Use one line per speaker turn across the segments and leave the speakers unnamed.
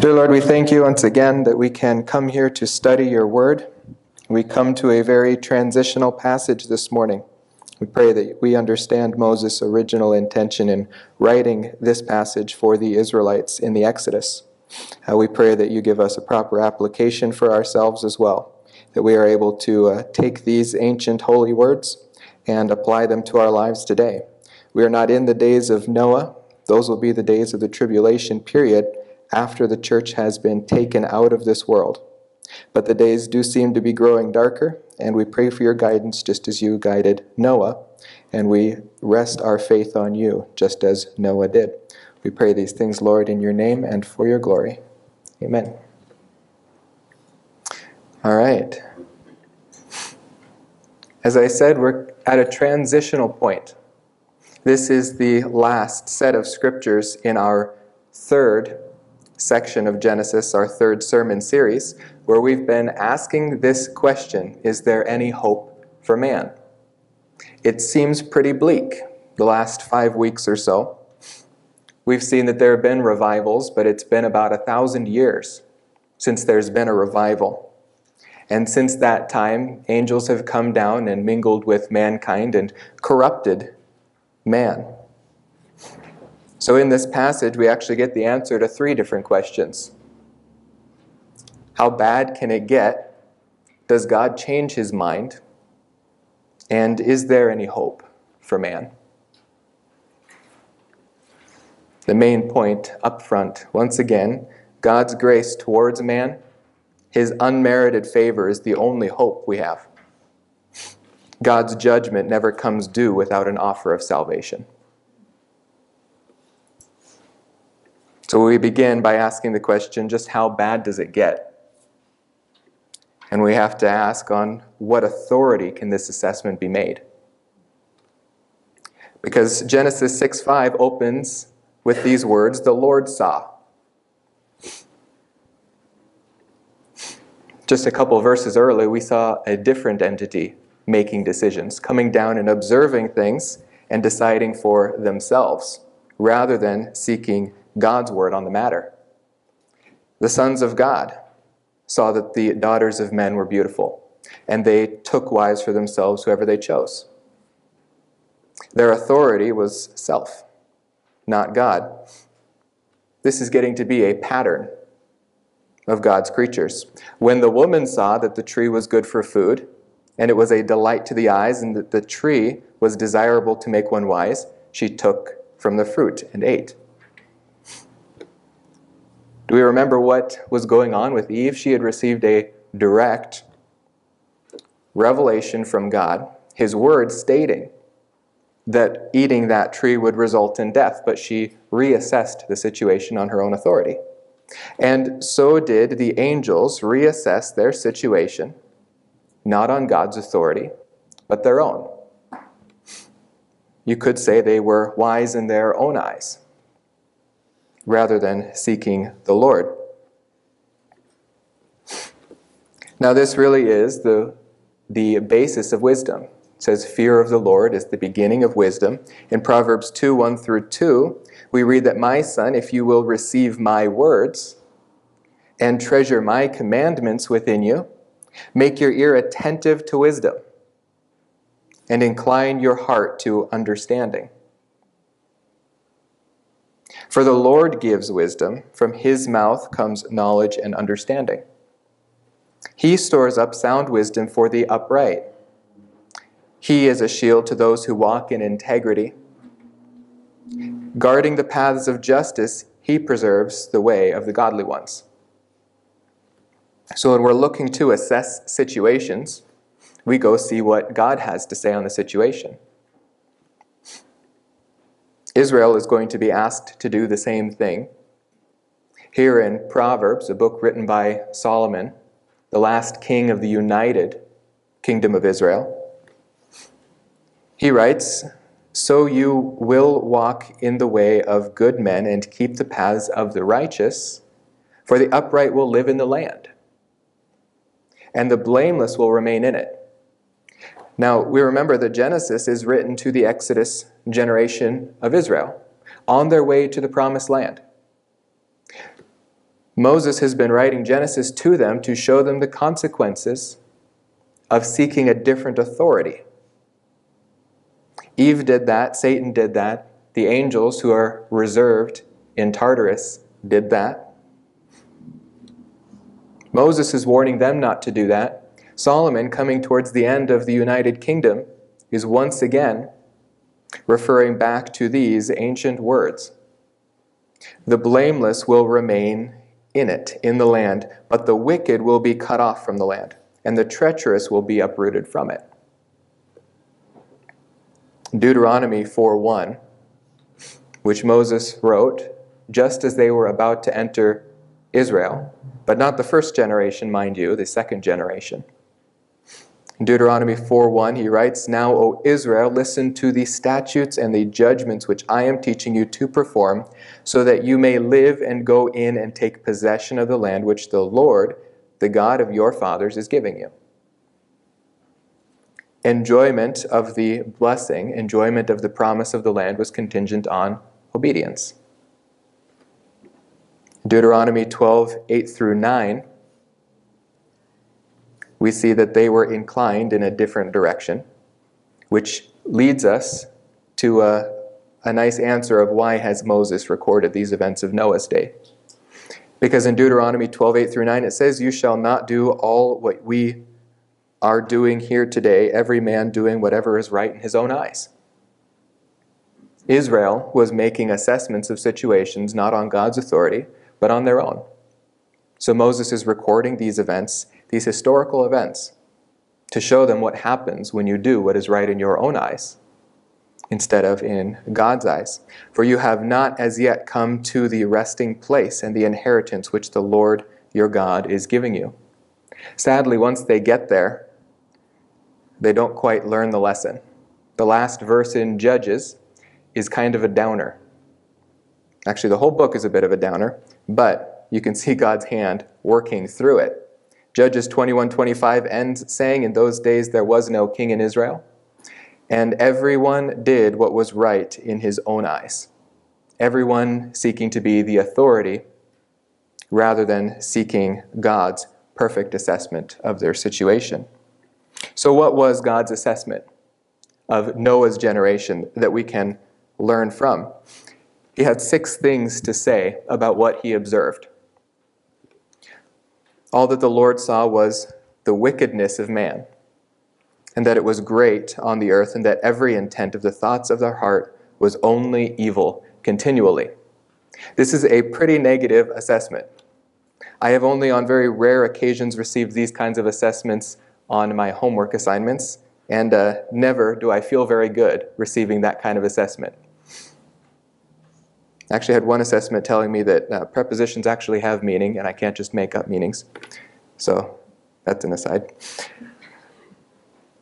Dear Lord, we thank you once again that we can come here to study your word. We come to a very transitional passage this morning. We pray that we understand Moses' original intention in writing this passage for the Israelites in the Exodus. Uh, we pray that you give us a proper application for ourselves as well, that we are able to uh, take these ancient holy words and apply them to our lives today. We are not in the days of Noah, those will be the days of the tribulation period after the church has been taken out of this world. But the days do seem to be growing darker, and we pray for your guidance just as you guided Noah, and we rest our faith on you just as Noah did. We pray these things, Lord, in your name and for your glory. Amen. All right. As I said, we're at a transitional point. This is the last set of scriptures in our third section of Genesis, our third sermon series, where we've been asking this question Is there any hope for man? It seems pretty bleak the last five weeks or so. We've seen that there have been revivals, but it's been about a thousand years since there's been a revival. And since that time, angels have come down and mingled with mankind and corrupted man. So, in this passage, we actually get the answer to three different questions How bad can it get? Does God change his mind? And is there any hope for man? The main point up front, once again, God's grace towards man, his unmerited favor is the only hope we have. God's judgment never comes due without an offer of salvation. So we begin by asking the question just how bad does it get? And we have to ask on what authority can this assessment be made? Because Genesis 6 5 opens with these words the Lord saw. Just a couple verses earlier, we saw a different entity making decisions, coming down and observing things and deciding for themselves rather than seeking God's word on the matter. The sons of God saw that the daughters of men were beautiful, and they took wives for themselves, whoever they chose. Their authority was self, not God. This is getting to be a pattern of God's creatures. When the woman saw that the tree was good for food, and it was a delight to the eyes, and that the tree was desirable to make one wise, she took from the fruit and ate. Do we remember what was going on with Eve? She had received a direct revelation from God, His word stating that eating that tree would result in death, but she reassessed the situation on her own authority. And so did the angels reassess their situation, not on God's authority, but their own. You could say they were wise in their own eyes rather than seeking the Lord. Now, this really is the, the basis of wisdom. It says, Fear of the Lord is the beginning of wisdom. In Proverbs 2 1 through 2, we read that, My son, if you will receive my words and treasure my commandments within you, make your ear attentive to wisdom and incline your heart to understanding. For the Lord gives wisdom, from his mouth comes knowledge and understanding. He stores up sound wisdom for the upright. He is a shield to those who walk in integrity. Guarding the paths of justice, he preserves the way of the godly ones. So when we're looking to assess situations, we go see what God has to say on the situation. Israel is going to be asked to do the same thing. Here in Proverbs, a book written by Solomon, the last king of the united kingdom of Israel, he writes, So you will walk in the way of good men and keep the paths of the righteous, for the upright will live in the land, and the blameless will remain in it. Now, we remember that Genesis is written to the Exodus generation of Israel on their way to the promised land. Moses has been writing Genesis to them to show them the consequences of seeking a different authority. Eve did that, Satan did that, the angels who are reserved in Tartarus did that. Moses is warning them not to do that. Solomon, coming towards the end of the United Kingdom, is once again referring back to these ancient words. The blameless will remain in it, in the land, but the wicked will be cut off from the land, and the treacherous will be uprooted from it. Deuteronomy 4:1, which Moses wrote just as they were about to enter Israel, but not the first generation, mind you, the second generation. In Deuteronomy 4:1 he writes, "Now, O Israel, listen to the statutes and the judgments which I am teaching you to perform, so that you may live and go in and take possession of the land which the Lord, the God of your fathers, is giving you." Enjoyment of the blessing, enjoyment of the promise of the land was contingent on obedience. Deuteronomy 12, 8 through 9 we see that they were inclined in a different direction, which leads us to a, a nice answer of why has Moses recorded these events of Noah's day. Because in Deuteronomy 12, 8 through 9, it says, You shall not do all what we are doing here today, every man doing whatever is right in his own eyes. Israel was making assessments of situations not on God's authority, but on their own. So Moses is recording these events these historical events to show them what happens when you do what is right in your own eyes instead of in God's eyes. For you have not as yet come to the resting place and the inheritance which the Lord your God is giving you. Sadly, once they get there, they don't quite learn the lesson. The last verse in Judges is kind of a downer. Actually, the whole book is a bit of a downer, but you can see God's hand working through it Judges 21:25 ends saying, In those days there was no king in Israel, and everyone did what was right in his own eyes. Everyone seeking to be the authority rather than seeking God's perfect assessment of their situation. So, what was God's assessment of Noah's generation that we can learn from? He had six things to say about what he observed. All that the Lord saw was the wickedness of man, and that it was great on the earth, and that every intent of the thoughts of their heart was only evil continually. This is a pretty negative assessment. I have only on very rare occasions received these kinds of assessments on my homework assignments, and uh, never do I feel very good receiving that kind of assessment. I actually had one assessment telling me that uh, prepositions actually have meaning and I can't just make up meanings. So that's an aside.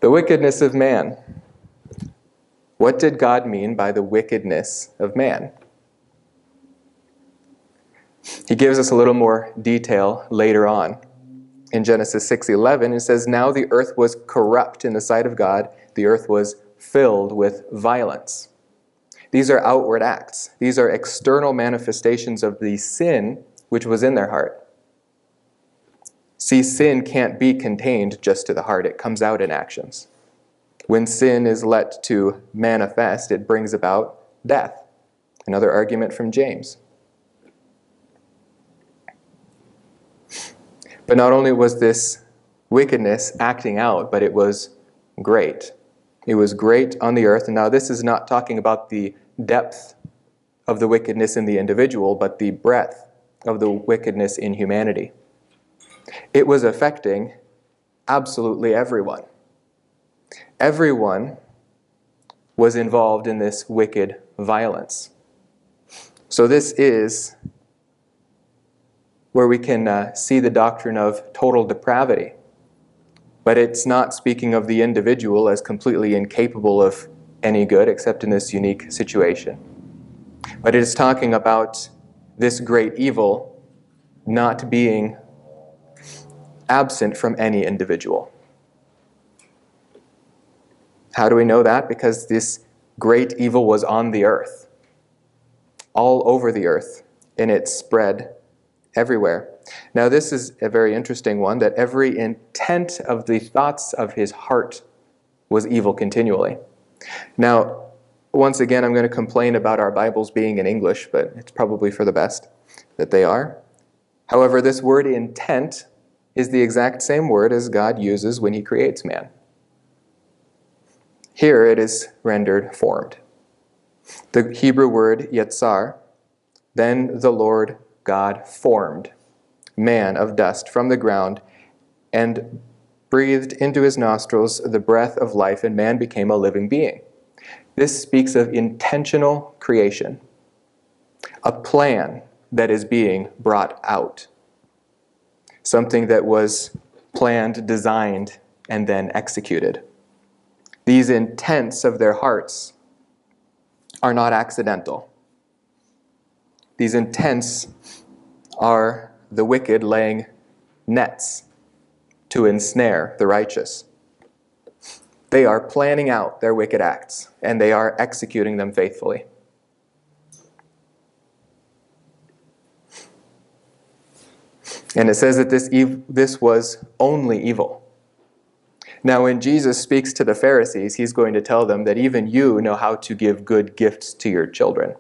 The wickedness of man. What did God mean by the wickedness of man? He gives us a little more detail later on. In Genesis 6:11 it says now the earth was corrupt in the sight of God, the earth was filled with violence. These are outward acts. These are external manifestations of the sin which was in their heart. See, sin can't be contained just to the heart, it comes out in actions. When sin is let to manifest, it brings about death. Another argument from James. But not only was this wickedness acting out, but it was great. It was great on the earth. Now, this is not talking about the depth of the wickedness in the individual, but the breadth of the wickedness in humanity. It was affecting absolutely everyone. Everyone was involved in this wicked violence. So, this is where we can uh, see the doctrine of total depravity. But it's not speaking of the individual as completely incapable of any good except in this unique situation. But it is talking about this great evil not being absent from any individual. How do we know that? Because this great evil was on the earth, all over the earth, and it spread everywhere. Now, this is a very interesting one that every intent of the thoughts of his heart was evil continually. Now, once again, I'm going to complain about our Bibles being in English, but it's probably for the best that they are. However, this word intent is the exact same word as God uses when he creates man. Here it is rendered formed. The Hebrew word yetzar, then the Lord God formed man of dust from the ground and breathed into his nostrils the breath of life, and man became a living being. This speaks of intentional creation, a plan that is being brought out, something that was planned, designed, and then executed. These intents of their hearts are not accidental. These intents are the wicked laying nets to ensnare the righteous. They are planning out their wicked acts and they are executing them faithfully. And it says that this, ev- this was only evil. Now, when Jesus speaks to the Pharisees, he's going to tell them that even you know how to give good gifts to your children.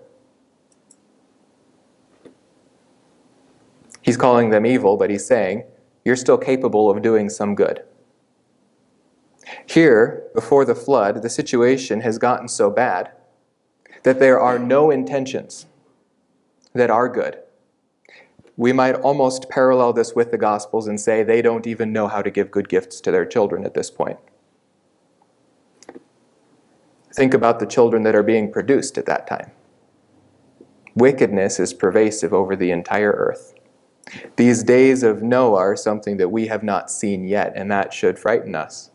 He's calling them evil, but he's saying, you're still capable of doing some good. Here, before the flood, the situation has gotten so bad that there are no intentions that are good. We might almost parallel this with the Gospels and say they don't even know how to give good gifts to their children at this point. Think about the children that are being produced at that time. Wickedness is pervasive over the entire earth. These days of Noah are something that we have not seen yet, and that should frighten us.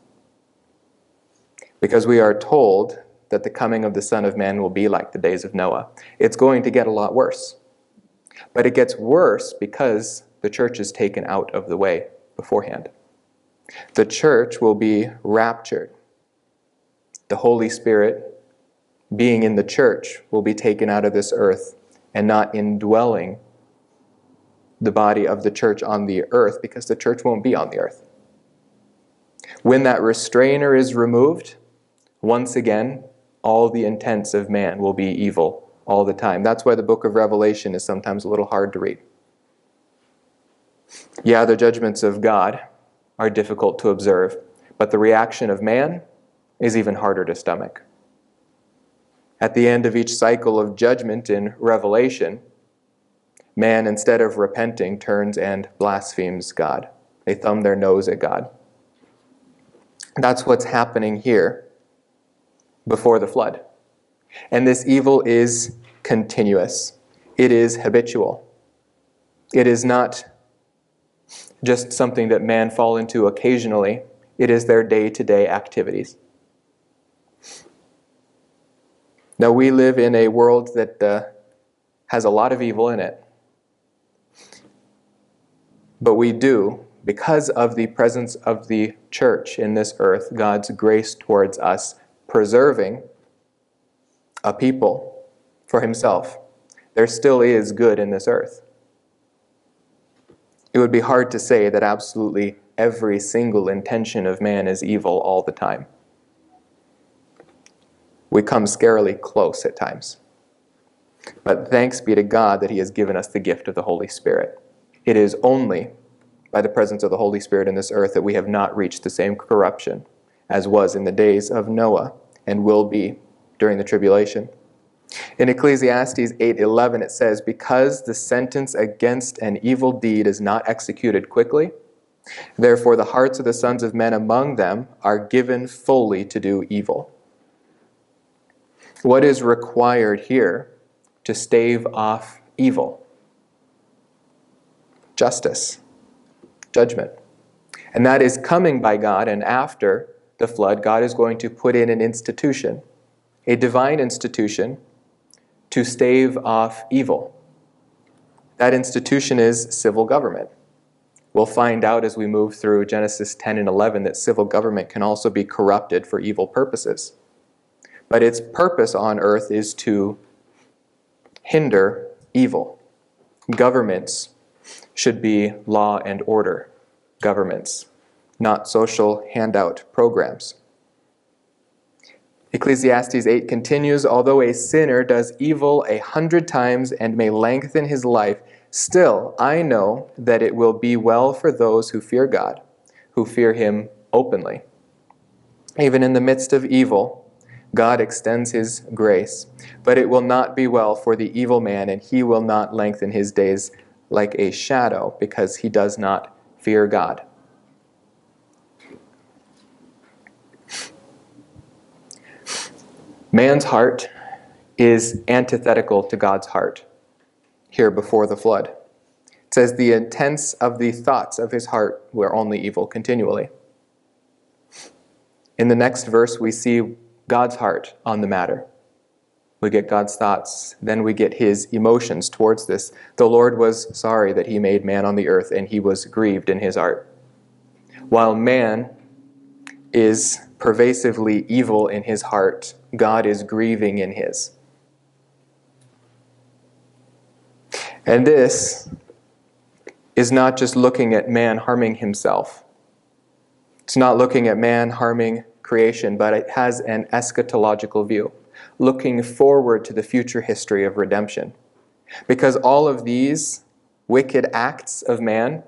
Because we are told that the coming of the Son of Man will be like the days of Noah. It's going to get a lot worse. But it gets worse because the church is taken out of the way beforehand. The church will be raptured. The Holy Spirit, being in the church, will be taken out of this earth and not indwelling the body of the church on the earth because the church won't be on the earth. When that restrainer is removed, once again, all the intents of man will be evil all the time. That's why the book of Revelation is sometimes a little hard to read. Yeah, the judgments of God are difficult to observe, but the reaction of man is even harder to stomach. At the end of each cycle of judgment in Revelation, Man, instead of repenting, turns and blasphemes God. They thumb their nose at God. That's what's happening here before the flood. And this evil is continuous, it is habitual. It is not just something that man fall into occasionally, it is their day to day activities. Now, we live in a world that uh, has a lot of evil in it. But we do, because of the presence of the church in this earth, God's grace towards us, preserving a people for himself. There still is good in this earth. It would be hard to say that absolutely every single intention of man is evil all the time. We come scarily close at times. But thanks be to God that He has given us the gift of the Holy Spirit. It is only by the presence of the Holy Spirit in this earth that we have not reached the same corruption as was in the days of Noah and will be during the tribulation. In Ecclesiastes 8:11 it says because the sentence against an evil deed is not executed quickly therefore the hearts of the sons of men among them are given fully to do evil. What is required here to stave off evil? Justice, judgment. And that is coming by God, and after the flood, God is going to put in an institution, a divine institution, to stave off evil. That institution is civil government. We'll find out as we move through Genesis 10 and 11 that civil government can also be corrupted for evil purposes. But its purpose on earth is to hinder evil. Governments should be law and order governments, not social handout programs. Ecclesiastes 8 continues Although a sinner does evil a hundred times and may lengthen his life, still I know that it will be well for those who fear God, who fear him openly. Even in the midst of evil, God extends his grace, but it will not be well for the evil man, and he will not lengthen his days like a shadow because he does not fear God. Man's heart is antithetical to God's heart here before the flood. It says, The intents of the thoughts of his heart were only evil continually. In the next verse, we see God's heart on the matter. We get God's thoughts, then we get his emotions towards this. The Lord was sorry that he made man on the earth, and he was grieved in his heart. While man is pervasively evil in his heart, God is grieving in his. And this is not just looking at man harming himself. It's not looking at man harming creation, but it has an eschatological view, looking forward to the future history of redemption. Because all of these wicked acts of man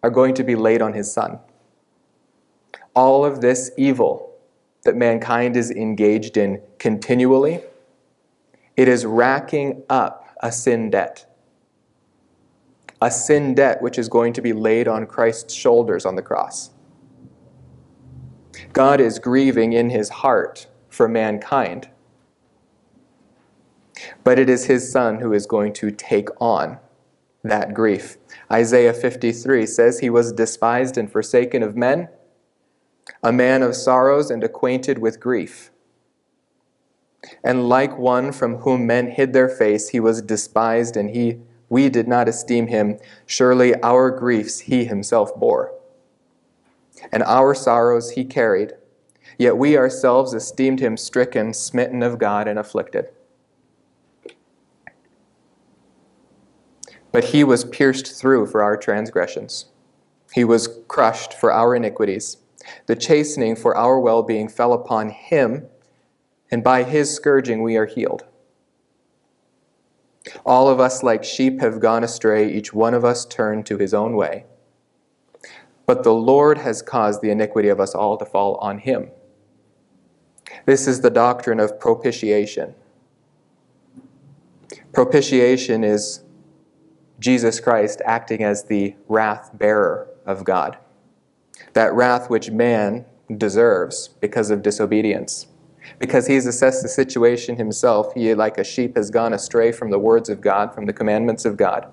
are going to be laid on his son. All of this evil that mankind is engaged in continually, it is racking up a sin debt. A sin debt which is going to be laid on Christ's shoulders on the cross. God is grieving in his heart for mankind. But it is his son who is going to take on that grief. Isaiah 53 says, He was despised and forsaken of men a man of sorrows and acquainted with grief. And like one from whom men hid their face, he was despised, and he, we did not esteem him. Surely our griefs he himself bore. And our sorrows he carried, yet we ourselves esteemed him stricken, smitten of God, and afflicted. But he was pierced through for our transgressions, he was crushed for our iniquities. The chastening for our well being fell upon him, and by his scourging we are healed. All of us, like sheep, have gone astray, each one of us turned to his own way. But the Lord has caused the iniquity of us all to fall on him. This is the doctrine of propitiation. Propitiation is Jesus Christ acting as the wrath bearer of God that wrath which man deserves because of disobedience. Because he's assessed the situation himself, he, like a sheep, has gone astray from the words of God, from the commandments of God.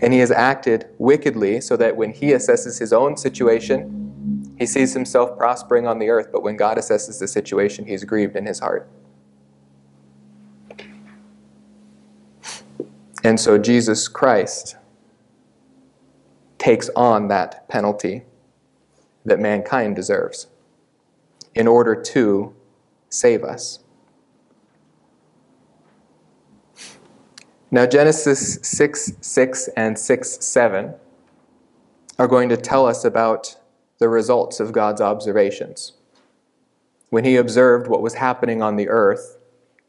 And he has acted wickedly so that when he assesses his own situation, he sees himself prospering on the earth, but when God assesses the situation, he is grieved in his heart. And so Jesus Christ takes on that penalty that mankind deserves in order to save us. Now, Genesis 6 6 and 6 7 are going to tell us about the results of God's observations. When he observed what was happening on the earth,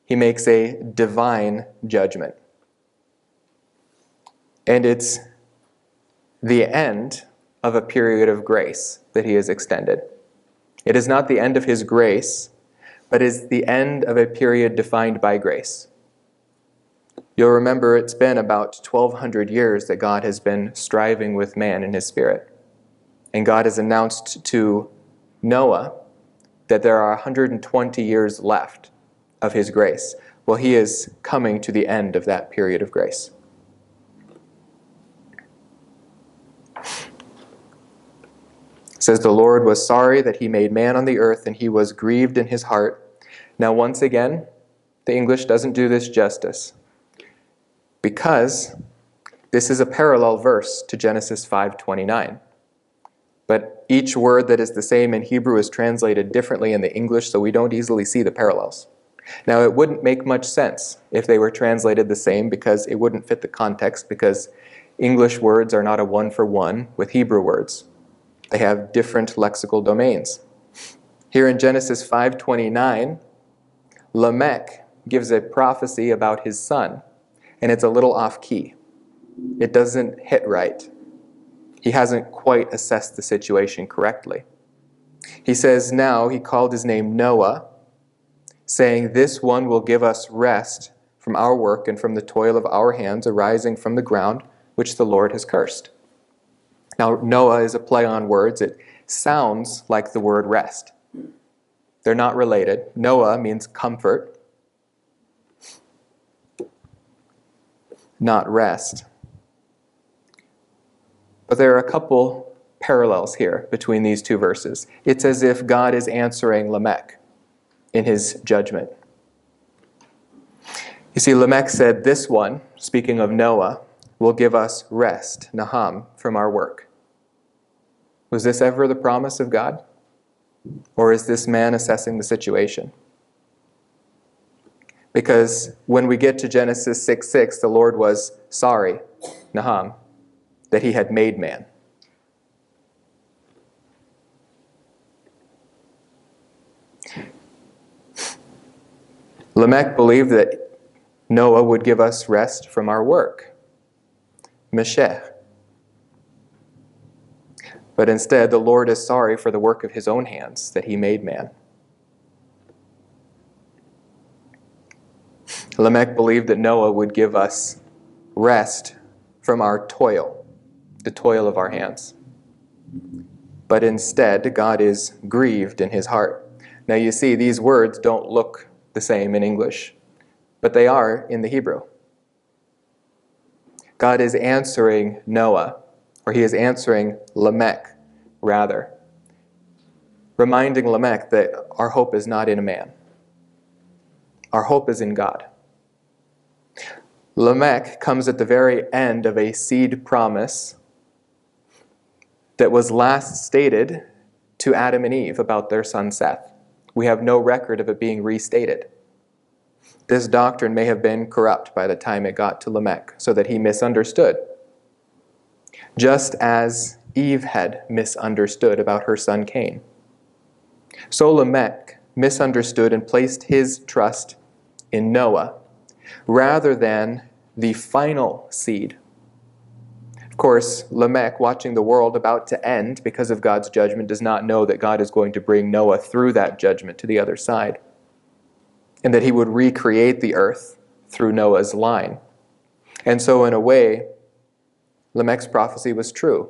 he makes a divine judgment. And it's the end of a period of grace that he has extended. It is not the end of his grace, but is the end of a period defined by grace. You'll remember it's been about 1,200 years that God has been striving with man in his spirit. And God has announced to Noah that there are 120 years left of his grace. Well, he is coming to the end of that period of grace. Says the Lord was sorry that he made man on the earth and he was grieved in his heart. Now once again, the English doesn't do this justice. Because this is a parallel verse to Genesis 5:29. But each word that is the same in Hebrew is translated differently in the English, so we don't easily see the parallels. Now, it wouldn't make much sense if they were translated the same because it wouldn't fit the context because English words are not a one for one with Hebrew words. They have different lexical domains. Here in Genesis 5:29, Lamech gives a prophecy about his son, and it's a little off key. It doesn't hit right. He hasn't quite assessed the situation correctly. He says, Now he called his name Noah, saying, This one will give us rest from our work and from the toil of our hands arising from the ground which the Lord has cursed. Now, Noah is a play on words. It sounds like the word rest. They're not related. Noah means comfort, not rest. But there are a couple parallels here between these two verses. It's as if God is answering Lamech in his judgment. You see, Lamech said, This one, speaking of Noah, will give us rest, Naham, from our work. Was this ever the promise of God? Or is this man assessing the situation? Because when we get to Genesis 6 6, the Lord was sorry, Naham, that he had made man. Lamech believed that Noah would give us rest from our work. Meshech. But instead, the Lord is sorry for the work of his own hands that he made man. Lamech believed that Noah would give us rest from our toil, the toil of our hands. But instead, God is grieved in his heart. Now, you see, these words don't look the same in English, but they are in the Hebrew. God is answering Noah or he is answering Lamech, rather, reminding Lamech that our hope is not in a man. Our hope is in God. Lamech comes at the very end of a seed promise that was last stated to Adam and Eve about their son Seth. We have no record of it being restated. This doctrine may have been corrupt by the time it got to Lamech, so that he misunderstood just as Eve had misunderstood about her son Cain. So Lamech misunderstood and placed his trust in Noah rather than the final seed. Of course, Lamech, watching the world about to end because of God's judgment, does not know that God is going to bring Noah through that judgment to the other side, and that he would recreate the earth through Noah's line. And so, in a way, Lamech's prophecy was true,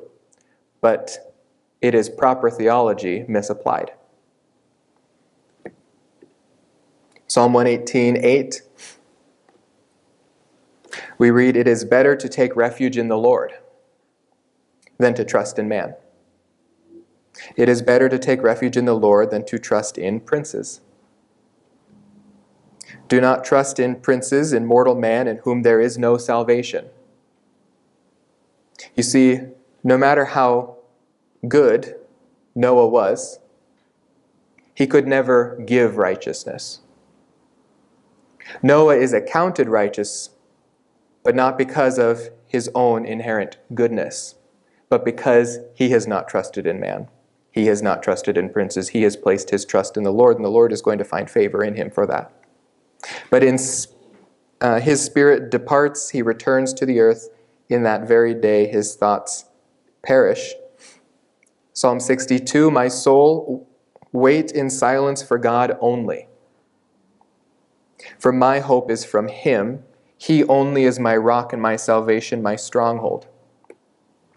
but it is proper theology misapplied. Psalm 118, 8. We read, It is better to take refuge in the Lord than to trust in man. It is better to take refuge in the Lord than to trust in princes. Do not trust in princes, in mortal man, in whom there is no salvation. You see, no matter how good Noah was, he could never give righteousness. Noah is accounted righteous, but not because of his own inherent goodness, but because he has not trusted in man. He has not trusted in princes. He has placed his trust in the Lord, and the Lord is going to find favor in him for that. But in uh, his spirit departs, he returns to the earth in that very day his thoughts perish. Psalm 62 My soul, wait in silence for God only. For my hope is from him. He only is my rock and my salvation, my stronghold.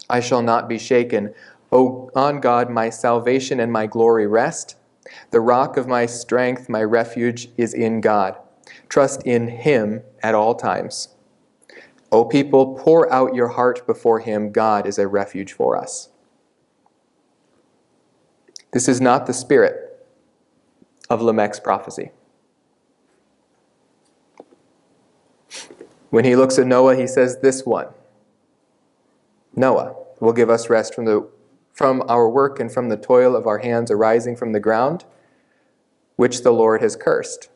I shall not be shaken. O on God, my salvation and my glory rest. The rock of my strength, my refuge is in God. Trust in him at all times. O people, pour out your heart before him. God is a refuge for us. This is not the spirit of Lamech's prophecy. When he looks at Noah, he says, This one, Noah, will give us rest from, the, from our work and from the toil of our hands arising from the ground, which the Lord has cursed.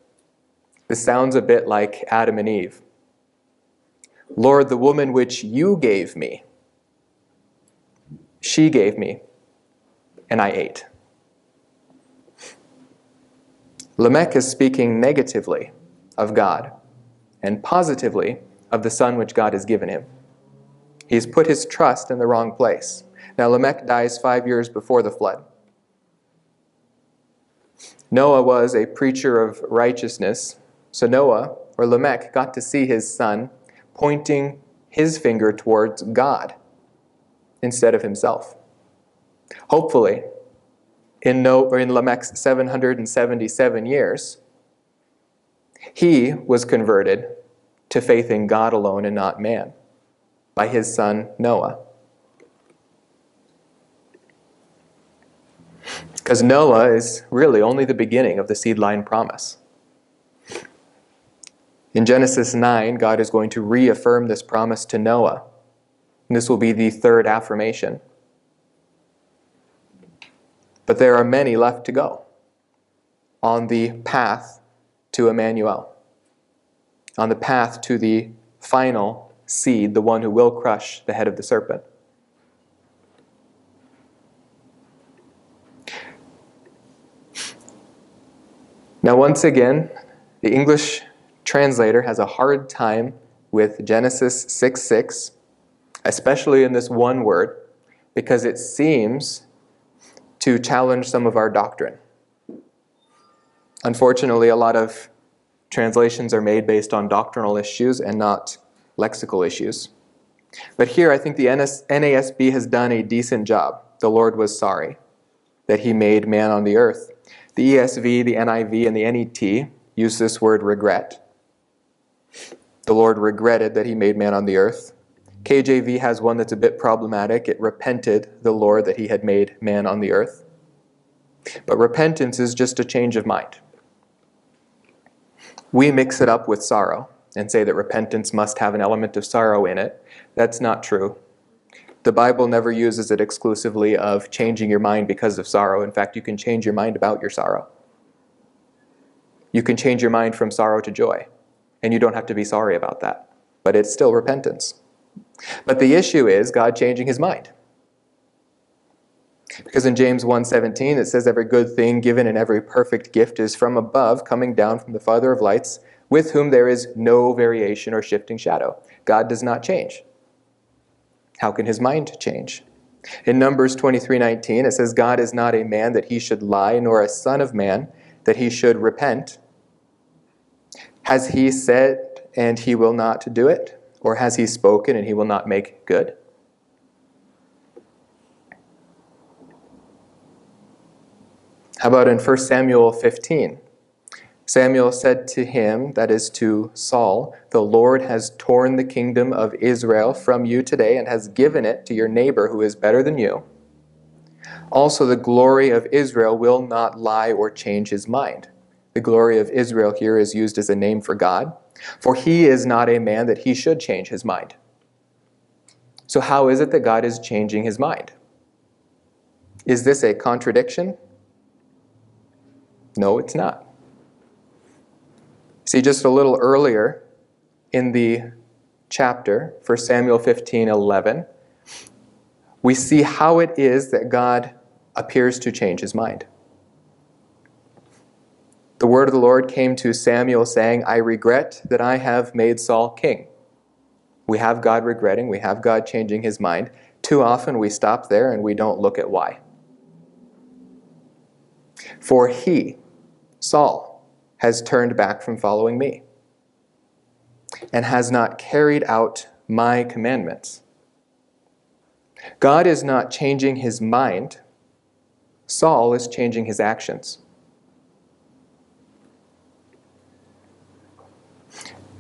This sounds a bit like Adam and Eve. Lord, the woman which you gave me she gave me, and I ate. Lamech is speaking negatively of God and positively of the son which God has given him. He's put his trust in the wrong place. Now, Lamech dies five years before the flood. Noah was a preacher of righteousness, so Noah, or Lamech, got to see his son pointing his finger towards God instead of himself. Hopefully, in, no, or in Lamech's 777 years, he was converted to faith in God alone and not man by his son Noah. Because Noah is really only the beginning of the seed line promise. In Genesis 9, God is going to reaffirm this promise to Noah. And this will be the third affirmation. But there are many left to go on the path to Emmanuel, on the path to the final seed, the one who will crush the head of the serpent. Now, once again, the English translator has a hard time with Genesis 6 6, especially in this one word, because it seems to challenge some of our doctrine. Unfortunately, a lot of translations are made based on doctrinal issues and not lexical issues. But here, I think the NASB has done a decent job. The Lord was sorry that he made man on the earth. The ESV, the NIV, and the NET use this word regret. The Lord regretted that he made man on the earth. KJV has one that's a bit problematic. It repented the Lord that he had made man on the earth. But repentance is just a change of mind. We mix it up with sorrow and say that repentance must have an element of sorrow in it. That's not true. The Bible never uses it exclusively of changing your mind because of sorrow. In fact, you can change your mind about your sorrow. You can change your mind from sorrow to joy, and you don't have to be sorry about that. But it's still repentance. But the issue is God changing his mind. Because in James 1:17 it says every good thing given and every perfect gift is from above coming down from the father of lights with whom there is no variation or shifting shadow. God does not change. How can his mind change? In Numbers 23:19 it says God is not a man that he should lie nor a son of man that he should repent. Has he said and he will not do it? Or has he spoken and he will not make good? How about in 1 Samuel 15? Samuel said to him, that is to Saul, The Lord has torn the kingdom of Israel from you today and has given it to your neighbor who is better than you. Also, the glory of Israel will not lie or change his mind. The glory of Israel here is used as a name for God. For he is not a man that he should change his mind. So, how is it that God is changing his mind? Is this a contradiction? No, it's not. See, just a little earlier in the chapter, 1 Samuel 15 11, we see how it is that God appears to change his mind the word of the Lord came to Samuel saying, I regret that I have made Saul king. We have God regretting, we have God changing his mind. Too often we stop there and we don't look at why. For he, Saul, has turned back from following me and has not carried out my commandments. God is not changing his mind, Saul is changing his actions.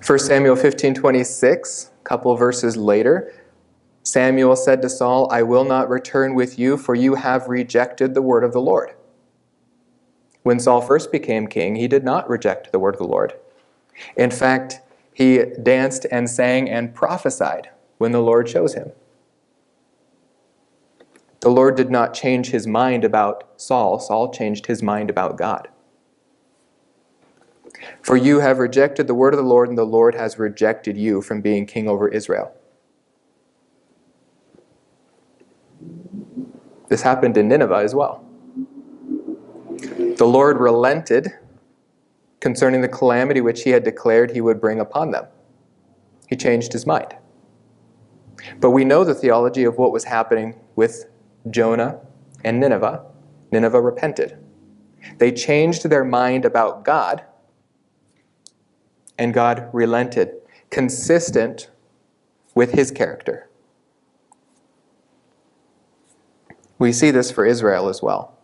1 Samuel 15 26, a couple verses later, Samuel said to Saul, I will not return with you, for you have rejected the word of the Lord. When Saul first became king, he did not reject the word of the Lord. In fact, he danced and sang and prophesied when the Lord chose him. The Lord did not change his mind about Saul, Saul changed his mind about God. For you have rejected the word of the Lord, and the Lord has rejected you from being king over Israel. This happened in Nineveh as well. The Lord relented concerning the calamity which he had declared he would bring upon them. He changed his mind. But we know the theology of what was happening with Jonah and Nineveh. Nineveh repented. They changed their mind about God, and God relented, consistent with his character. We see this for Israel as well.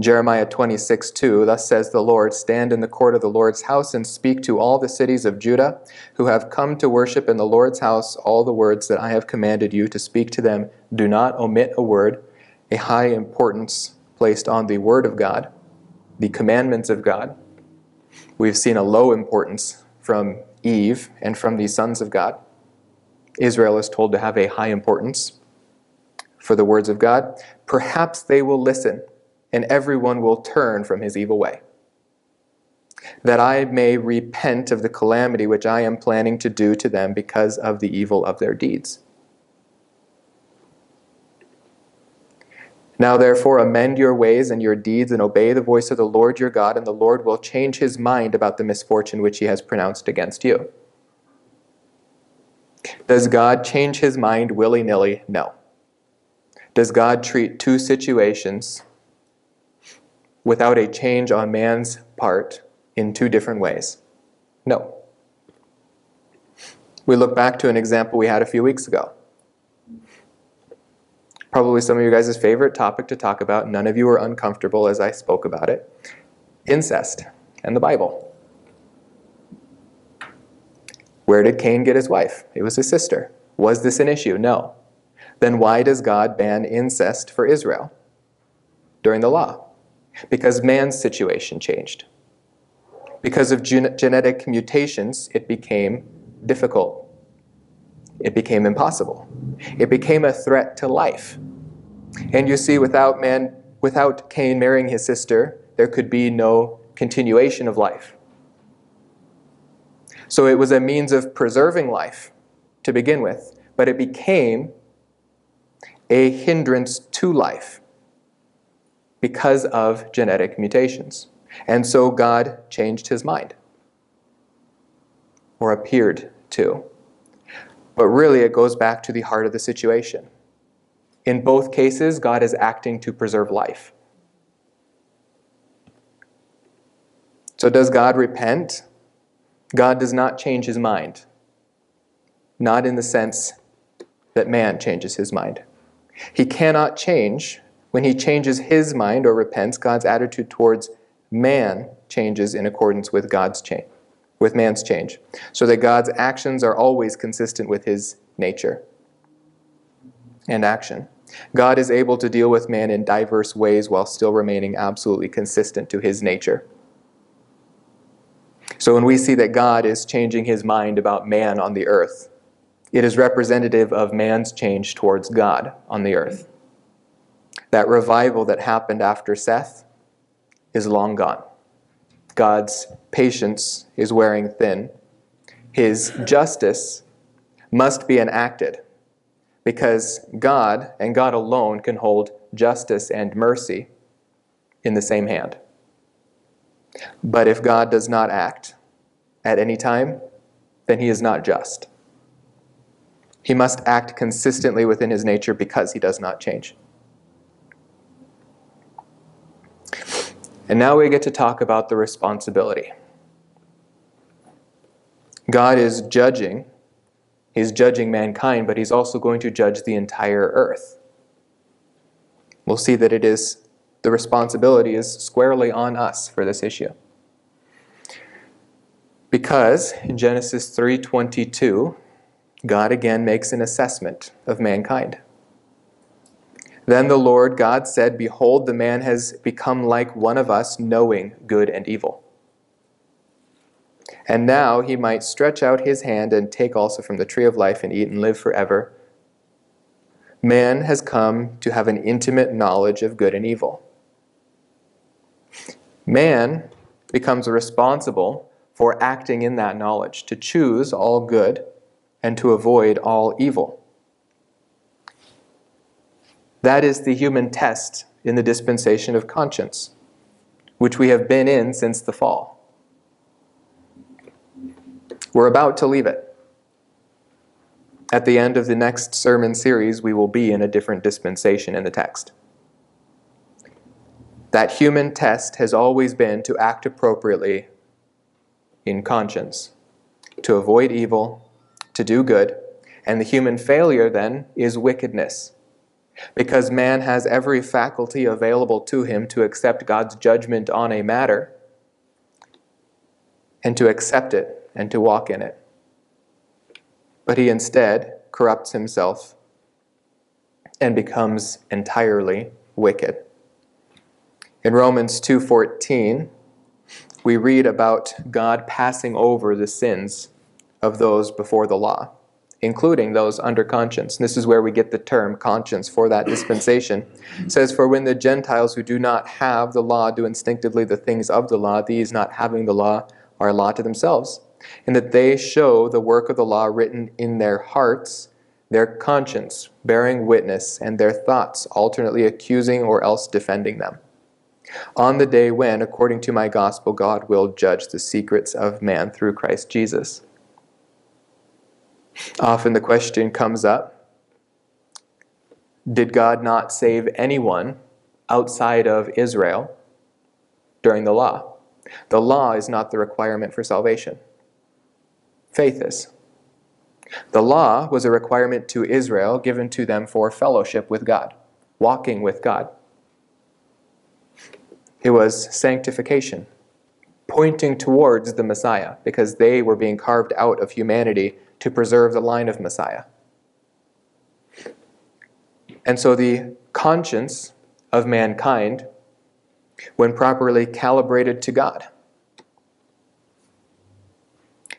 Jeremiah 26, 2, thus says the Lord, Stand in the court of the Lord's house and speak to all the cities of Judah who have come to worship in the Lord's house all the words that I have commanded you to speak to them. Do not omit a word, a high importance placed on the word of God, the commandments of God. We've seen a low importance from Eve and from the sons of God. Israel is told to have a high importance for the words of God. Perhaps they will listen and everyone will turn from his evil way. That I may repent of the calamity which I am planning to do to them because of the evil of their deeds. Now, therefore, amend your ways and your deeds and obey the voice of the Lord your God, and the Lord will change his mind about the misfortune which he has pronounced against you. Does God change his mind willy nilly? No. Does God treat two situations without a change on man's part in two different ways? No. We look back to an example we had a few weeks ago. Probably some of you guys' favorite topic to talk about. None of you were uncomfortable as I spoke about it. Incest and the Bible. Where did Cain get his wife? It was his sister. Was this an issue? No. Then why does God ban incest for Israel during the law? because man's situation changed. Because of gen- genetic mutations, it became difficult. It became impossible. It became a threat to life. And you see, without man, without Cain marrying his sister, there could be no continuation of life. So it was a means of preserving life to begin with, but it became a hindrance to life because of genetic mutations. And so God changed his mind, or appeared to. But really, it goes back to the heart of the situation. In both cases, God is acting to preserve life. So, does God repent? God does not change his mind, not in the sense that man changes his mind. He cannot change when he changes his mind or repents, God's attitude towards man changes in accordance with God's change, with man's change, so that God's actions are always consistent with his nature and action. God is able to deal with man in diverse ways while still remaining absolutely consistent to his nature. So when we see that God is changing his mind about man on the earth, it is representative of man's change towards God on the earth. That revival that happened after Seth is long gone. God's patience is wearing thin. His justice must be enacted because God and God alone can hold justice and mercy in the same hand. But if God does not act at any time, then he is not just. He must act consistently within his nature because he does not change. And now we get to talk about the responsibility. God is judging. He's judging mankind, but he's also going to judge the entire earth. We'll see that it is the responsibility is squarely on us for this issue. Because in Genesis 3:22, God again makes an assessment of mankind. Then the Lord God said, Behold, the man has become like one of us, knowing good and evil. And now he might stretch out his hand and take also from the tree of life and eat and live forever. Man has come to have an intimate knowledge of good and evil. Man becomes responsible for acting in that knowledge, to choose all good and to avoid all evil. That is the human test in the dispensation of conscience, which we have been in since the fall. We're about to leave it. At the end of the next sermon series, we will be in a different dispensation in the text. That human test has always been to act appropriately in conscience, to avoid evil, to do good, and the human failure then is wickedness. Because man has every faculty available to him to accept God's judgment on a matter and to accept it and to walk in it. But he instead corrupts himself and becomes entirely wicked. In Romans 2:14, we read about God passing over the sins of those before the law, including those under conscience. This is where we get the term conscience for that dispensation. It says, For when the Gentiles who do not have the law do instinctively the things of the law, these not having the law are a law to themselves, and that they show the work of the law written in their hearts, their conscience bearing witness, and their thoughts alternately accusing or else defending them on the day when, according to my gospel, God will judge the secrets of man through Christ Jesus. Often the question comes up Did God not save anyone outside of Israel during the law? The law is not the requirement for salvation, faith is. The law was a requirement to Israel given to them for fellowship with God, walking with God. It was sanctification, pointing towards the Messiah, because they were being carved out of humanity to preserve the line of Messiah. And so the conscience of mankind, when properly calibrated to God,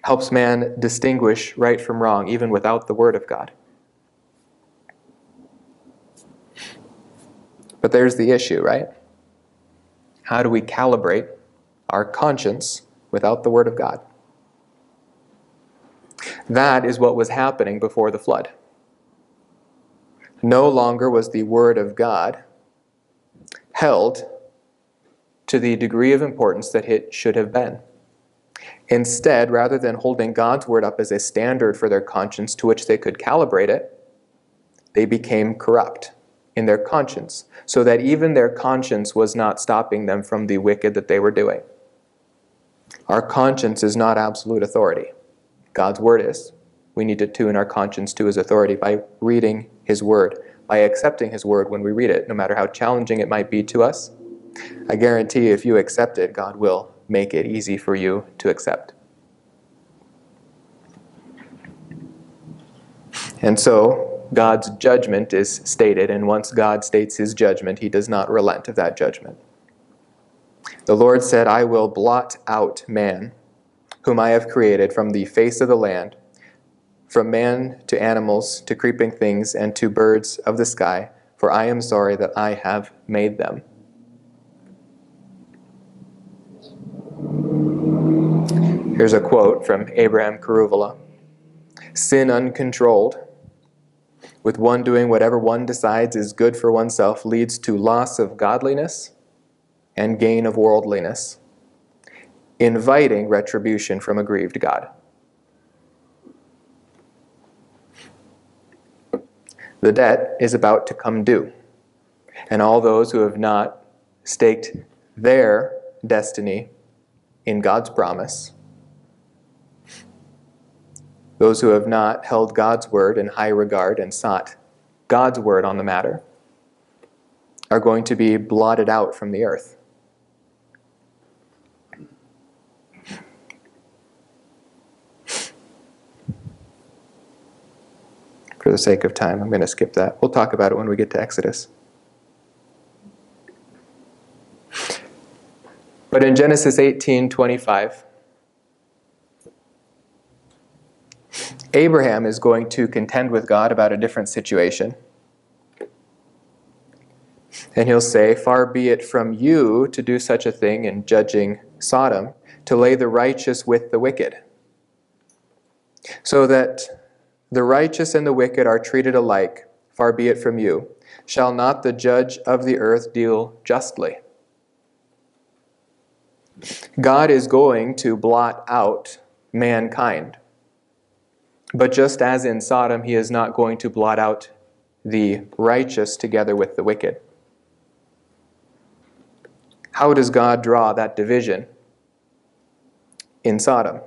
helps man distinguish right from wrong, even without the Word of God. But there's the issue, right? How do we calibrate our conscience without the Word of God? That is what was happening before the flood. No longer was the Word of God held to the degree of importance that it should have been. Instead, rather than holding God's Word up as a standard for their conscience to which they could calibrate it, they became corrupt in their conscience, so that even their conscience was not stopping them from the wicked that they were doing. Our conscience is not absolute authority. God's word is. We need to tune our conscience to his authority by reading his word, by accepting his word when we read it, no matter how challenging it might be to us. I guarantee if you accept it, God will make it easy for you to accept. And so, God's judgment is stated, and once God states his judgment, he does not relent of that judgment. The Lord said, I will blot out man, whom I have created from the face of the land, from man to animals to creeping things and to birds of the sky, for I am sorry that I have made them. Here's a quote from Abraham Kuruvilla Sin uncontrolled with one doing whatever one decides is good for oneself, leads to loss of godliness and gain of worldliness, inviting retribution from a grieved God. The debt is about to come due, and all those who have not staked their destiny in God's promise those who have not held God's word in high regard and sought God's word on the matter are going to be blotted out from the earth. For the sake of time, I'm going to skip that. We'll talk about it when we get to Exodus. But in Genesis 18 25, Abraham is going to contend with God about a different situation. And he'll say, Far be it from you to do such a thing in judging Sodom, to lay the righteous with the wicked. So that the righteous and the wicked are treated alike, far be it from you. Shall not the judge of the earth deal justly? God is going to blot out mankind. But just as in Sodom, he is not going to blot out the righteous together with the wicked. How does God draw that division in Sodom?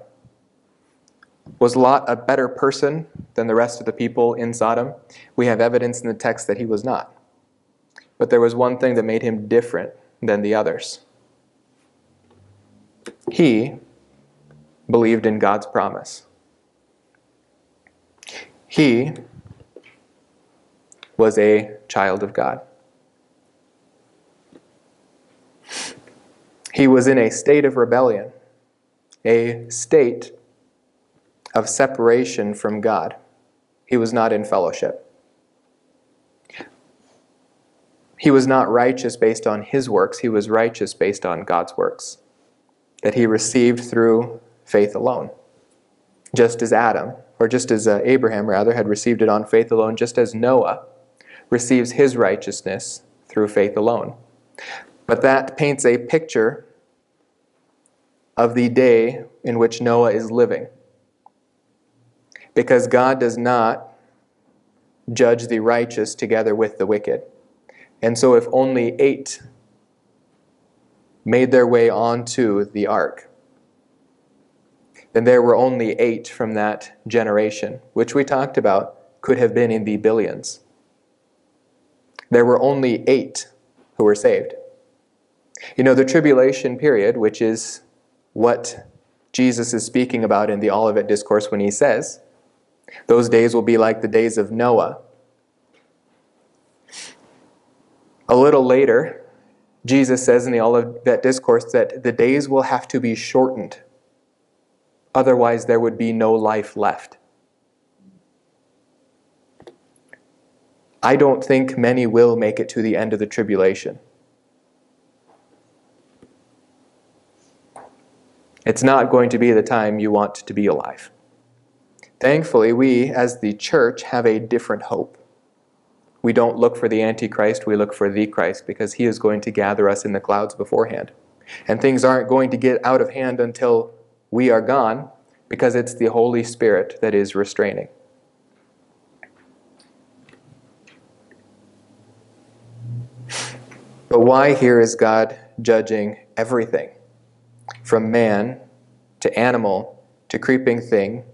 Was Lot a better person than the rest of the people in Sodom? We have evidence in the text that he was not. But there was one thing that made him different than the others. He believed in God's promise. He was a child of God. He was in a state of rebellion, a state of separation from God. He was not in fellowship. He was not righteous based on his works, he was righteous based on God's works that he received through faith alone. Just as Adam, or just as uh, Abraham rather, had received it on faith alone, just as Noah receives his righteousness through faith alone. But that paints a picture of the day in which Noah is living. Because God does not judge the righteous together with the wicked. And so, if only eight made their way onto the ark. Then there were only eight from that generation, which we talked about could have been in the billions. There were only eight who were saved. You know, the tribulation period, which is what Jesus is speaking about in the Olivet Discourse when he says, Those days will be like the days of Noah. A little later, Jesus says in the Olivet Discourse that the days will have to be shortened. Otherwise, there would be no life left. I don't think many will make it to the end of the tribulation. It's not going to be the time you want to be alive. Thankfully, we as the church have a different hope. We don't look for the Antichrist, we look for the Christ because he is going to gather us in the clouds beforehand. And things aren't going to get out of hand until we are gone because it's the Holy Spirit that is restraining. But why here is God judging everything? From man to animal to creeping thing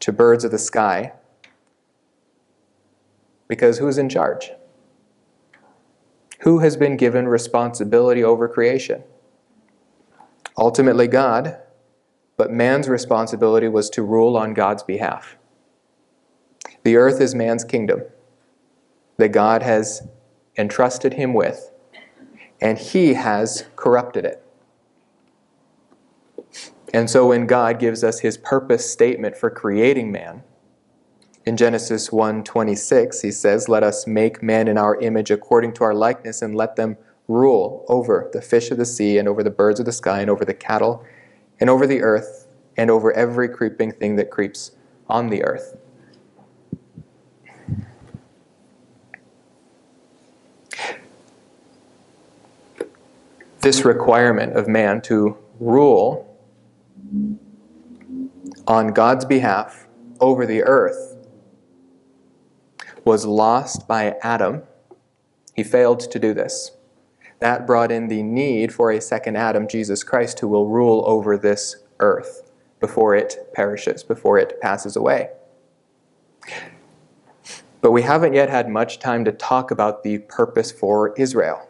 to birds of the sky because who's in charge? Who has been given responsibility over creation? Ultimately, God, but man's responsibility was to rule on God's behalf. The earth is man's kingdom that God has entrusted him with, and he has corrupted it. And so when God gives us his purpose statement for creating man, in Genesis 1:26, he says, "Let us make man in our image according to our likeness and let them rule over the fish of the sea and over the birds of the sky and over the cattle and over the earth and over every creeping thing that creeps on the earth." This requirement of man to rule on God's behalf over the earth was lost by Adam. He failed to do this. That brought in the need for a second Adam, Jesus Christ, who will rule over this earth before it perishes, before it passes away. But we haven't yet had much time to talk about the purpose for Israel.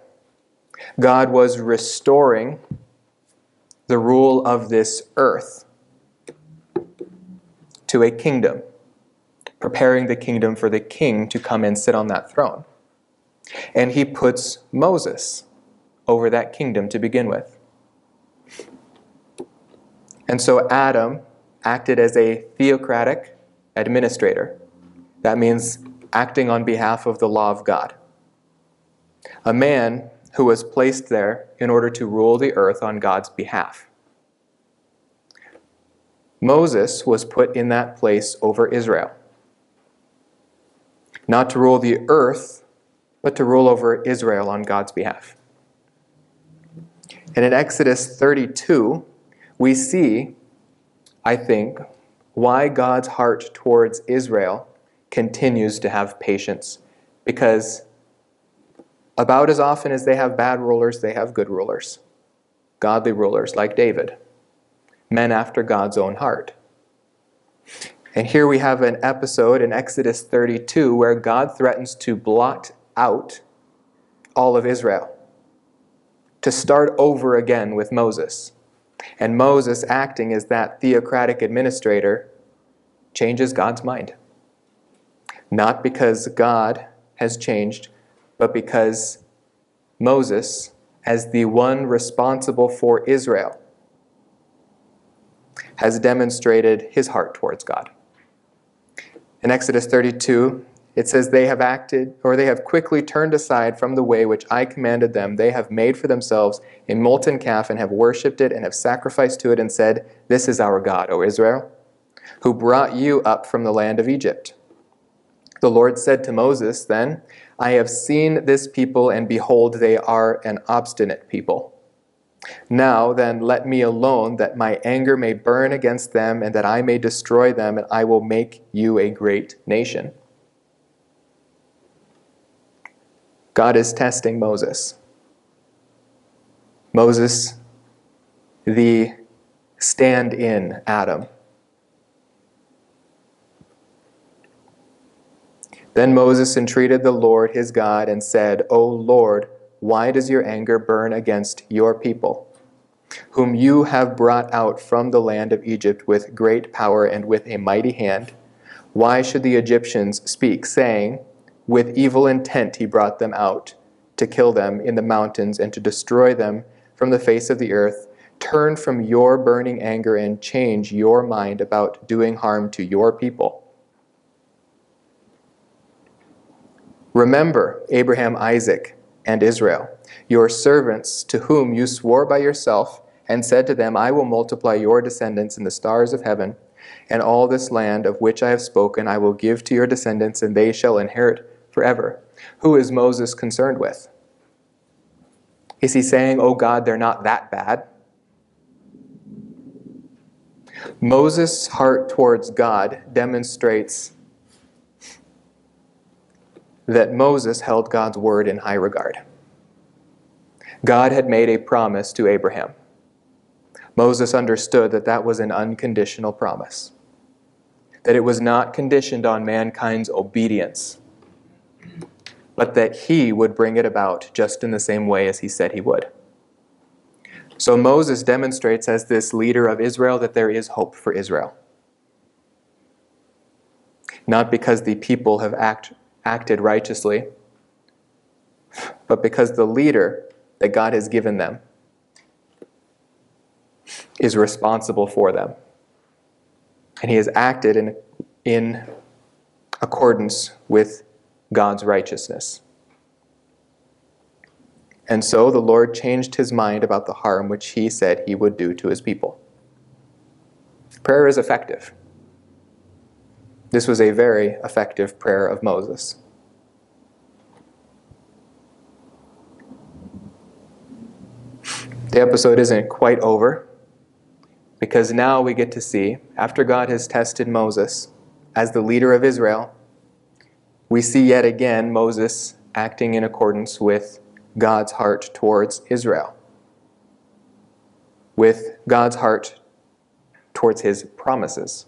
God was restoring the rule of this earth to a kingdom preparing the kingdom for the king to come and sit on that throne. And he puts Moses over that kingdom to begin with. And so Adam acted as a theocratic administrator. That means acting on behalf of the law of God. A man who was placed there in order to rule the earth on God's behalf. Moses was put in that place over Israel not to rule the earth but to rule over Israel on God's behalf. And in Exodus 32, we see, I think, why God's heart towards Israel continues to have patience. Because about as often as they have bad rulers, they have good rulers, godly rulers like David, men after God's own heart. And here we have an episode in Exodus 32 where God threatens to blot out all of Israel, to start over again with Moses. And Moses, acting as that theocratic administrator, changes God's mind. Not because God has changed, but because Moses, as the one responsible for Israel, has demonstrated his heart towards God. In Exodus 32, it says, They have acted, or they have quickly turned aside from the way which I commanded them. They have made for themselves a molten calf and have worshipped it and have sacrificed to it and said, This is our God, O Israel, who brought you up from the land of Egypt. The Lord said to Moses then, I have seen this people, and behold, they are an obstinate people. Now then, let me alone, that my anger may burn against them, and that I may destroy them, and I will make you a great nation. God is testing Moses. Moses, the stand in Adam. Then Moses entreated the Lord his God and said, O Lord, why does your anger burn against your people, whom you have brought out from the land of Egypt with great power and with a mighty hand? Why should the Egyptians speak, saying, With evil intent he brought them out, to kill them in the mountains and to destroy them from the face of the earth? Turn from your burning anger and change your mind about doing harm to your people. Remember Abraham, Isaac, and Israel, your servants to whom you swore by yourself and said to them, I will multiply your descendants in the stars of heaven, and all this land of which I have spoken I will give to your descendants, and they shall inherit forever. Who is Moses concerned with? Is he saying, Oh God, they're not that bad? Moses' heart towards God demonstrates that Moses held God's word in high regard. God had made a promise to Abraham. Moses understood that that was an unconditional promise, that it was not conditioned on mankind's obedience, but that he would bring it about just in the same way as he said he would. So Moses demonstrates as this leader of Israel that there is hope for Israel. Not because the people have act, acted righteously, but because the leader that God has given them is responsible for them. And he has acted in, in accordance with God's righteousness. And so the Lord changed his mind about the harm which he said he would do to his people. Prayer is effective. This was a very effective prayer of Moses. The episode isn't quite over because now we get to see, after God has tested Moses as the leader of Israel, we see yet again Moses acting in accordance with God's heart towards Israel, with God's heart towards his promises.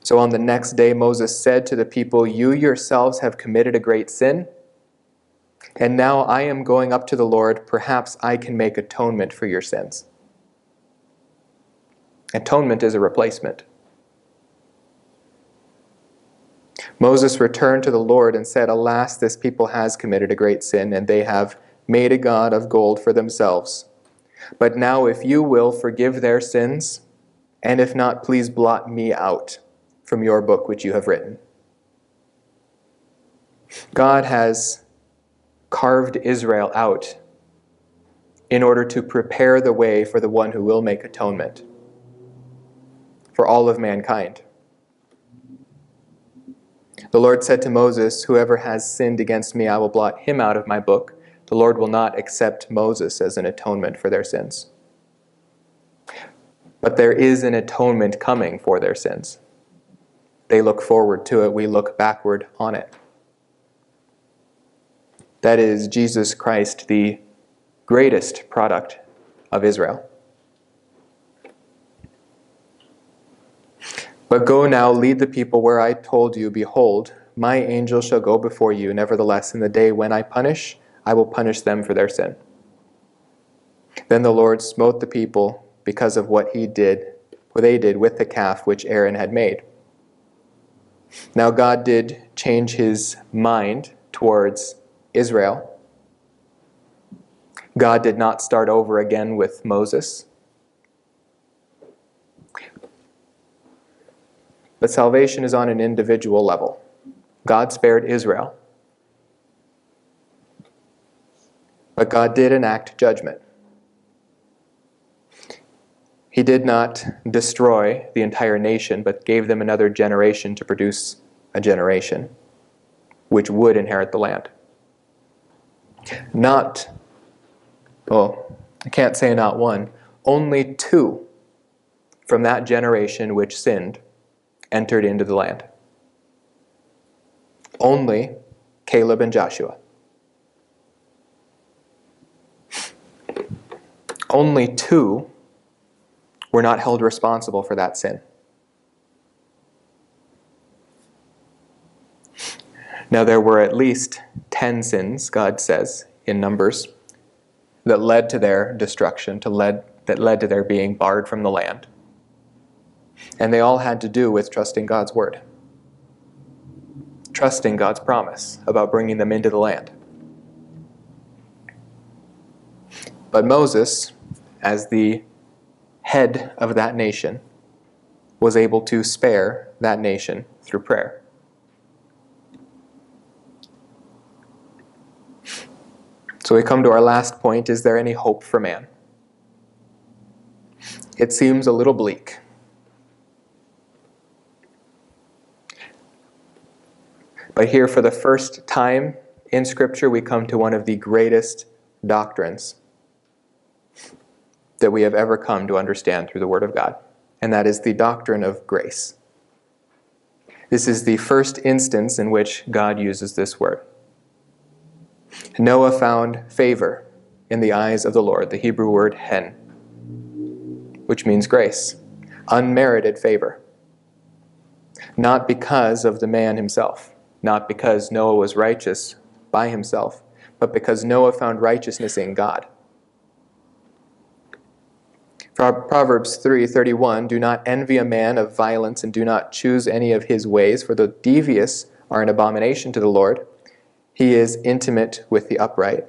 So on the next day, Moses said to the people, You yourselves have committed a great sin, and now I am going up to the Lord. Perhaps I can make atonement for your sins. Atonement is a replacement. Moses returned to the Lord and said, Alas, this people has committed a great sin, and they have made a God of gold for themselves. But now, if you will, forgive their sins, and if not, please blot me out from your book which you have written. God has carved Israel out in order to prepare the way for the one who will make atonement for all of mankind. The Lord said to Moses, Whoever has sinned against me, I will blot him out of my book. The Lord will not accept Moses as an atonement for their sins. But there is an atonement coming for their sins. They look forward to it, we look backward on it. That is Jesus Christ, the greatest product of Israel. But go now, lead the people where I told you, Behold, my angel shall go before you. Nevertheless, in the day when I punish, I will punish them for their sin. Then the Lord smote the people because of what he did, what they did with the calf which Aaron had made. Now God did change his mind towards Israel. God did not start over again with Moses. But salvation is on an individual level. God spared Israel. But God did enact judgment. He did not destroy the entire nation, but gave them another generation to produce a generation which would inherit the land. Not, well, I can't say not one, only two from that generation which sinned entered into the land. Only Caleb and Joshua. Only two were not held responsible for that sin. Now, there were at least 10 sins, God says in Numbers, that led to their destruction, to led, that led to their being barred from the land. And they all had to do with trusting God's word, trusting God's promise about bringing them into the land. But Moses, as the head of that nation, was able to spare that nation through prayer. So we come to our last point is there any hope for man? It seems a little bleak. But here, for the first time in Scripture, we come to one of the greatest doctrines that we have ever come to understand through the Word of God, and that is the doctrine of grace. This is the first instance in which God uses this word. Noah found favor in the eyes of the Lord, the Hebrew word hen, which means grace, unmerited favor. Not because of the man himself, not because Noah was righteous by himself, but because Noah found righteousness in God. Proverbs 3:31 Do not envy a man of violence and do not choose any of his ways for the devious are an abomination to the Lord. He is intimate with the upright.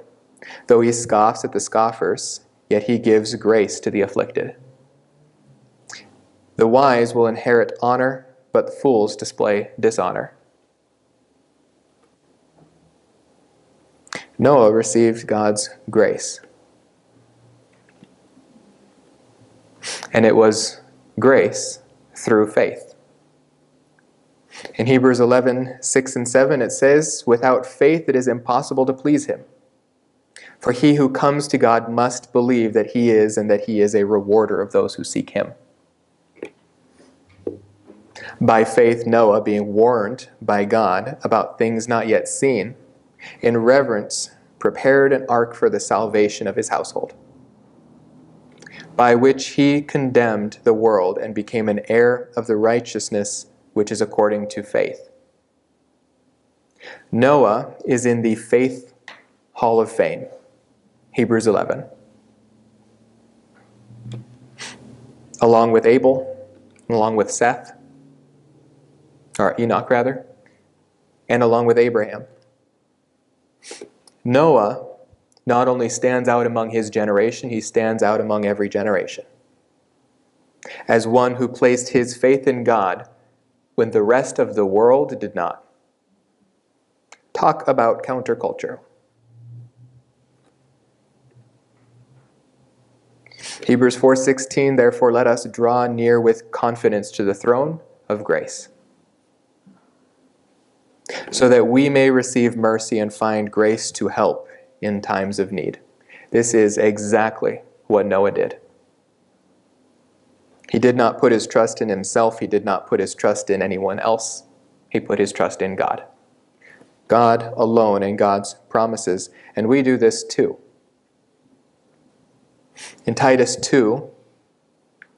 Though he scoffs at the scoffers, yet he gives grace to the afflicted. The wise will inherit honor, but fools display dishonor. Noah received God's grace. And it was grace through faith. In Hebrews 11, 6 and 7, it says, Without faith it is impossible to please him. For he who comes to God must believe that he is and that he is a rewarder of those who seek him. By faith, Noah, being warned by God about things not yet seen, in reverence, prepared an ark for the salvation of his household, by which he condemned the world and became an heir of the righteousness which is according to faith. Noah is in the Faith Hall of Fame, Hebrews 11. Along with Abel, along with Seth, or Enoch rather, and along with Abraham. Noah not only stands out among his generation, he stands out among every generation. As one who placed his faith in God when the rest of the world did not. Talk about counterculture. Hebrews 4:16 Therefore let us draw near with confidence to the throne of grace so that we may receive mercy and find grace to help in times of need. This is exactly what Noah did. He did not put his trust in himself, he did not put his trust in anyone else. He put his trust in God. God alone and God's promises. And we do this too. In Titus 2,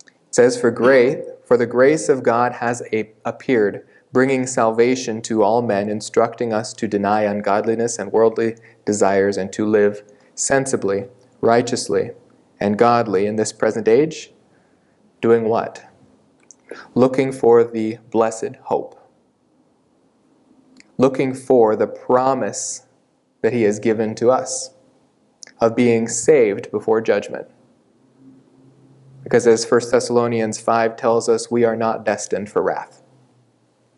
it says, For great, for the grace of God has appeared, bringing salvation to all men, instructing us to deny ungodliness and worldly desires and to live sensibly, righteously, and godly in this present age, doing what? Looking for the blessed hope. Looking for the promise that He has given to us of being saved before judgment. Because as 1 Thessalonians 5 tells us, we are not destined for wrath.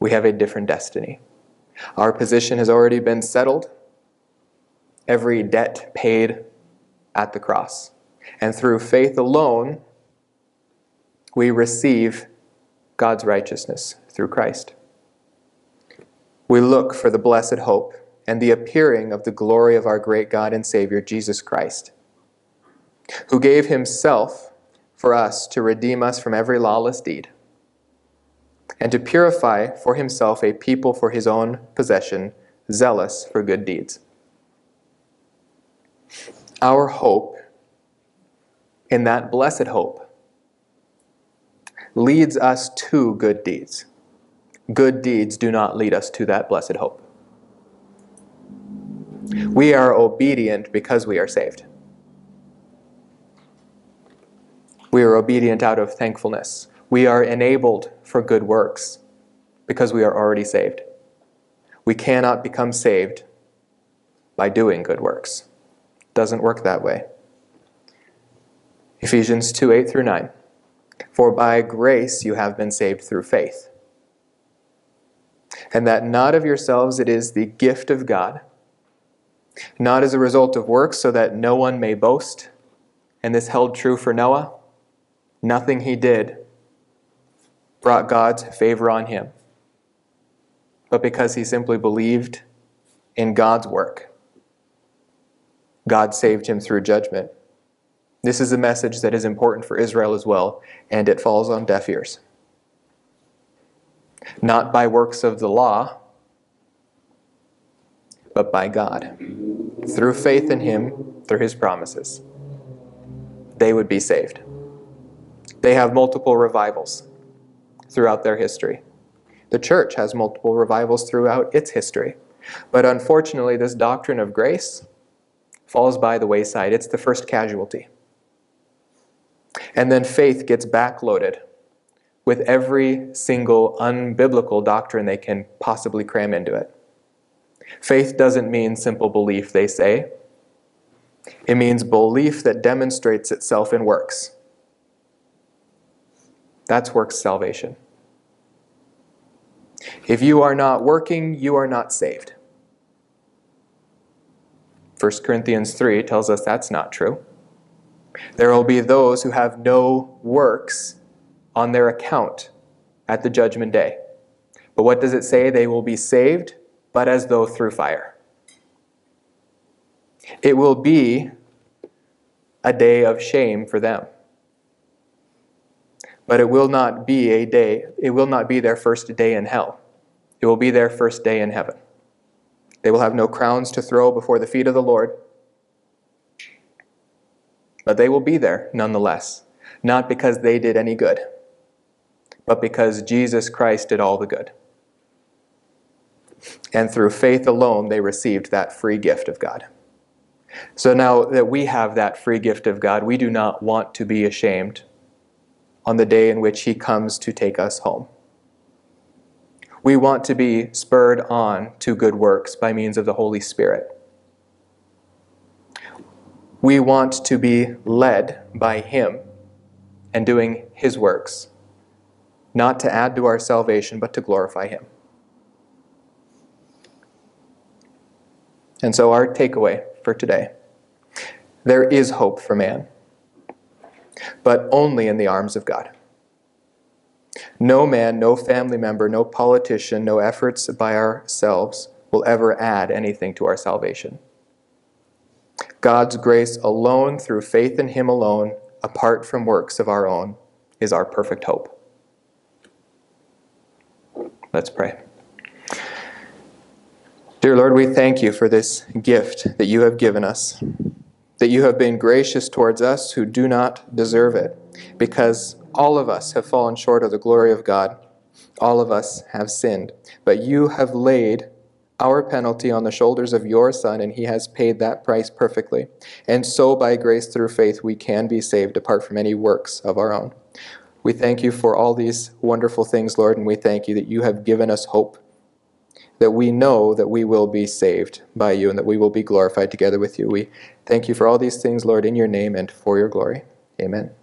We have a different destiny. Our position has already been settled, every debt paid at the cross. And through faith alone, we receive God's righteousness through Christ. We look for the blessed hope and the appearing of the glory of our great God and Savior, Jesus Christ, who gave himself for us to redeem us from every lawless deed and to purify for himself a people for his own possession, zealous for good deeds. Our hope in that blessed hope leads us to good deeds. Good deeds do not lead us to that blessed hope. We are obedient because we are saved. We are obedient out of thankfulness. We are enabled for good works because we are already saved. We cannot become saved by doing good works. It doesn't work that way. Ephesians 2 8 through 9. For by grace you have been saved through faith. And that not of yourselves, it is the gift of God, not as a result of works, so that no one may boast. And this held true for Noah. Nothing he did brought God's favor on him, but because he simply believed in God's work. God saved him through judgment. This is a message that is important for Israel as well, and it falls on deaf ears. Not by works of the law, but by God. Through faith in Him, through His promises, they would be saved. They have multiple revivals throughout their history. The church has multiple revivals throughout its history. But unfortunately, this doctrine of grace falls by the wayside. It's the first casualty. And then faith gets backloaded with every single unbiblical doctrine they can possibly cram into it. Faith doesn't mean simple belief, they say. It means belief that demonstrates itself in works. That's works salvation. If you are not working, you are not saved. 1 Corinthians 3 tells us that's not true. There will be those who have no works on their account at the judgment day. But what does it say? They will be saved, but as though through fire. It will be a day of shame for them. But it will not be a day, it will not be their first day in hell. It will be their first day in heaven. They will have no crowns to throw before the feet of the Lord but they will be there nonetheless, not because they did any good, but because Jesus Christ did all the good. And through faith alone, they received that free gift of God. So now that we have that free gift of God, we do not want to be ashamed on the day in which He comes to take us home. We want to be spurred on to good works by means of the Holy Spirit. We want to be led by Him and doing His works, not to add to our salvation, but to glorify Him. And so, our takeaway for today there is hope for man, but only in the arms of God. No man, no family member, no politician, no efforts by ourselves will ever add anything to our salvation. God's grace alone, through faith in Him alone, apart from works of our own, is our perfect hope. Let's pray. Dear Lord, we thank you for this gift that you have given us, that you have been gracious towards us who do not deserve it, because all of us have fallen short of the glory of God. All of us have sinned. But you have laid our penalty on the shoulders of your Son, and he has paid that price perfectly. And so, by grace through faith, we can be saved apart from any works of our own. We thank you for all these wonderful things, Lord, and we thank you that you have given us hope, that we know that we will be saved by you and that we will be glorified together with you. We thank you for all these things, Lord, in your name and for your glory. Amen.